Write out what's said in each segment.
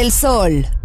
Del sol.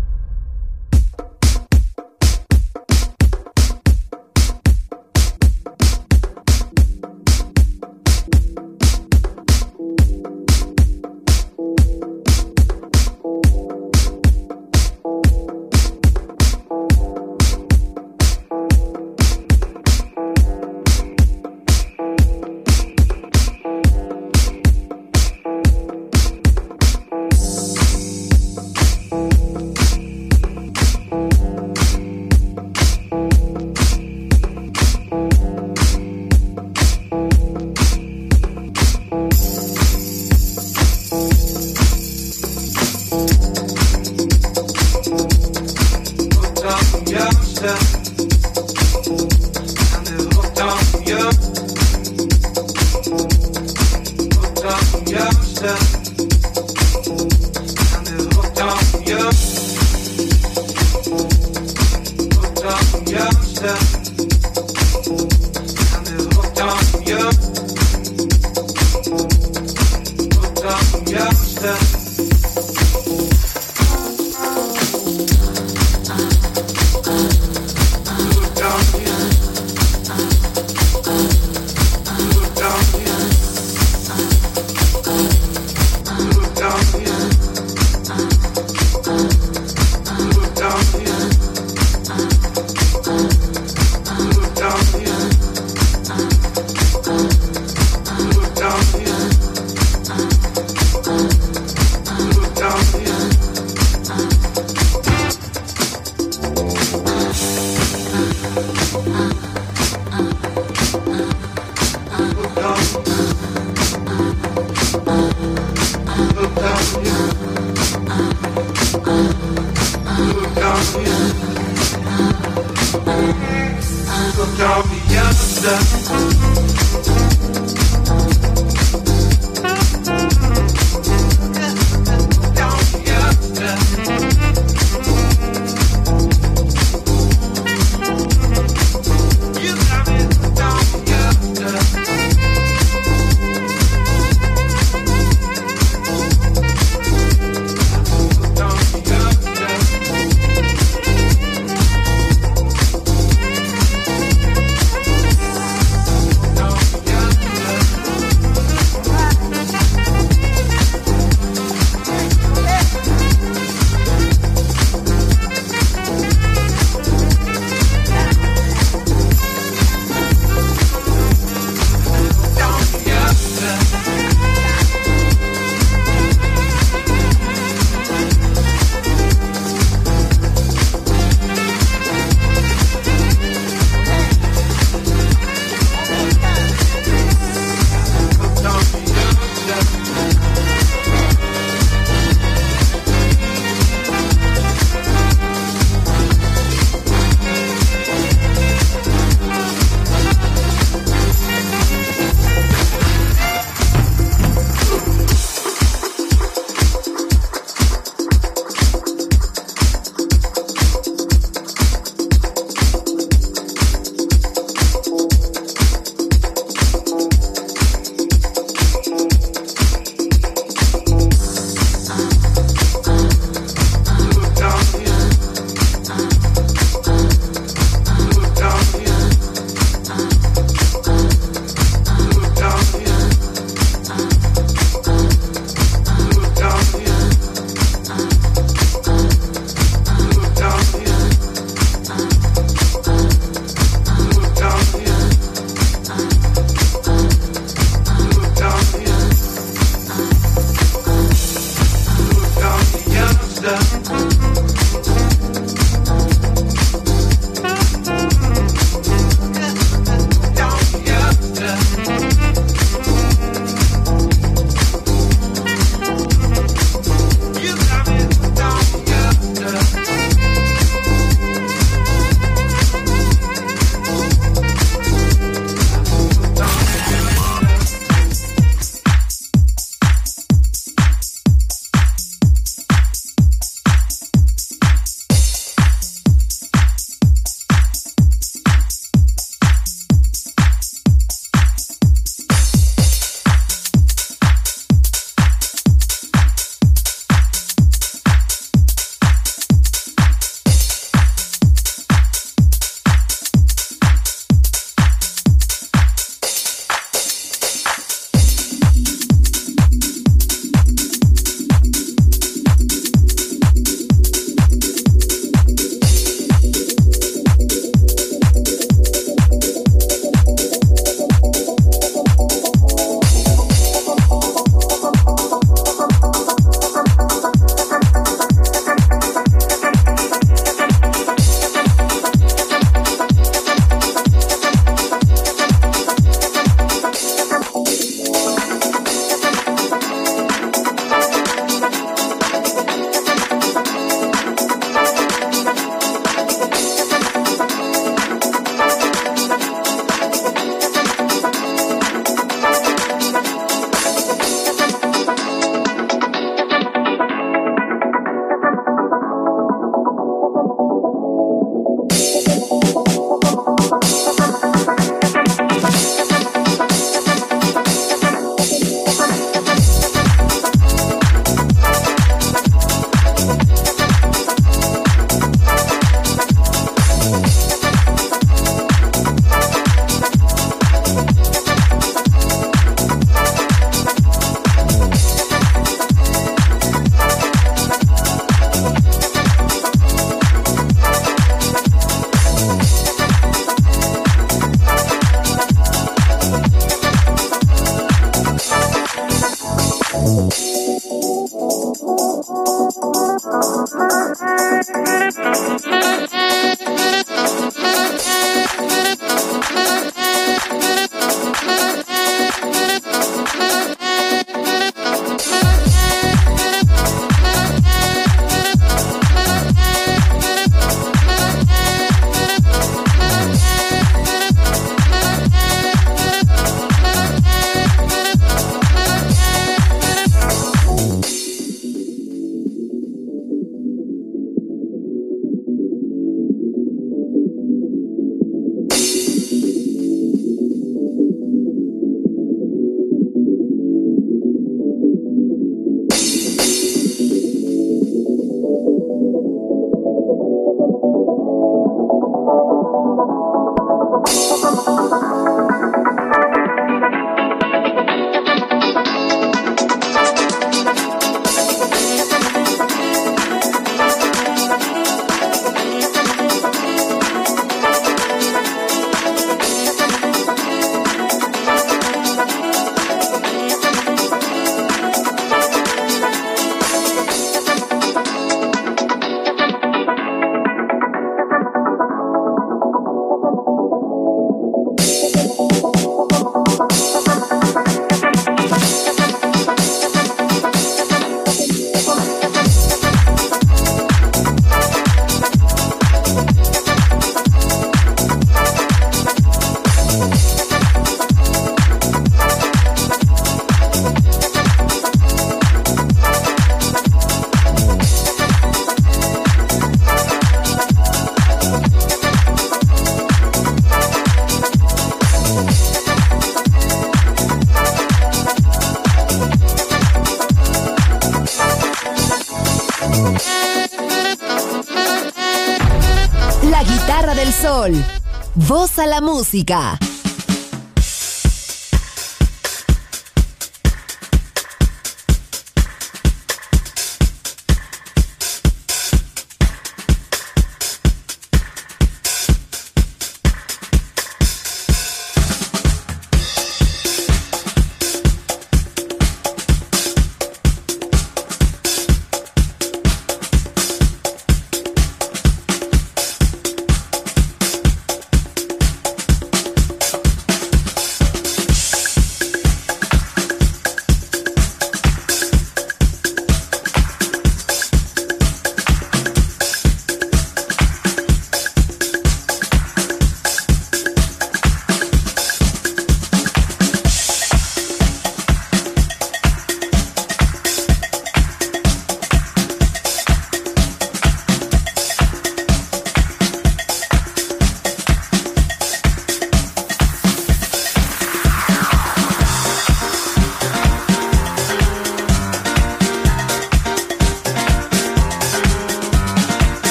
Música.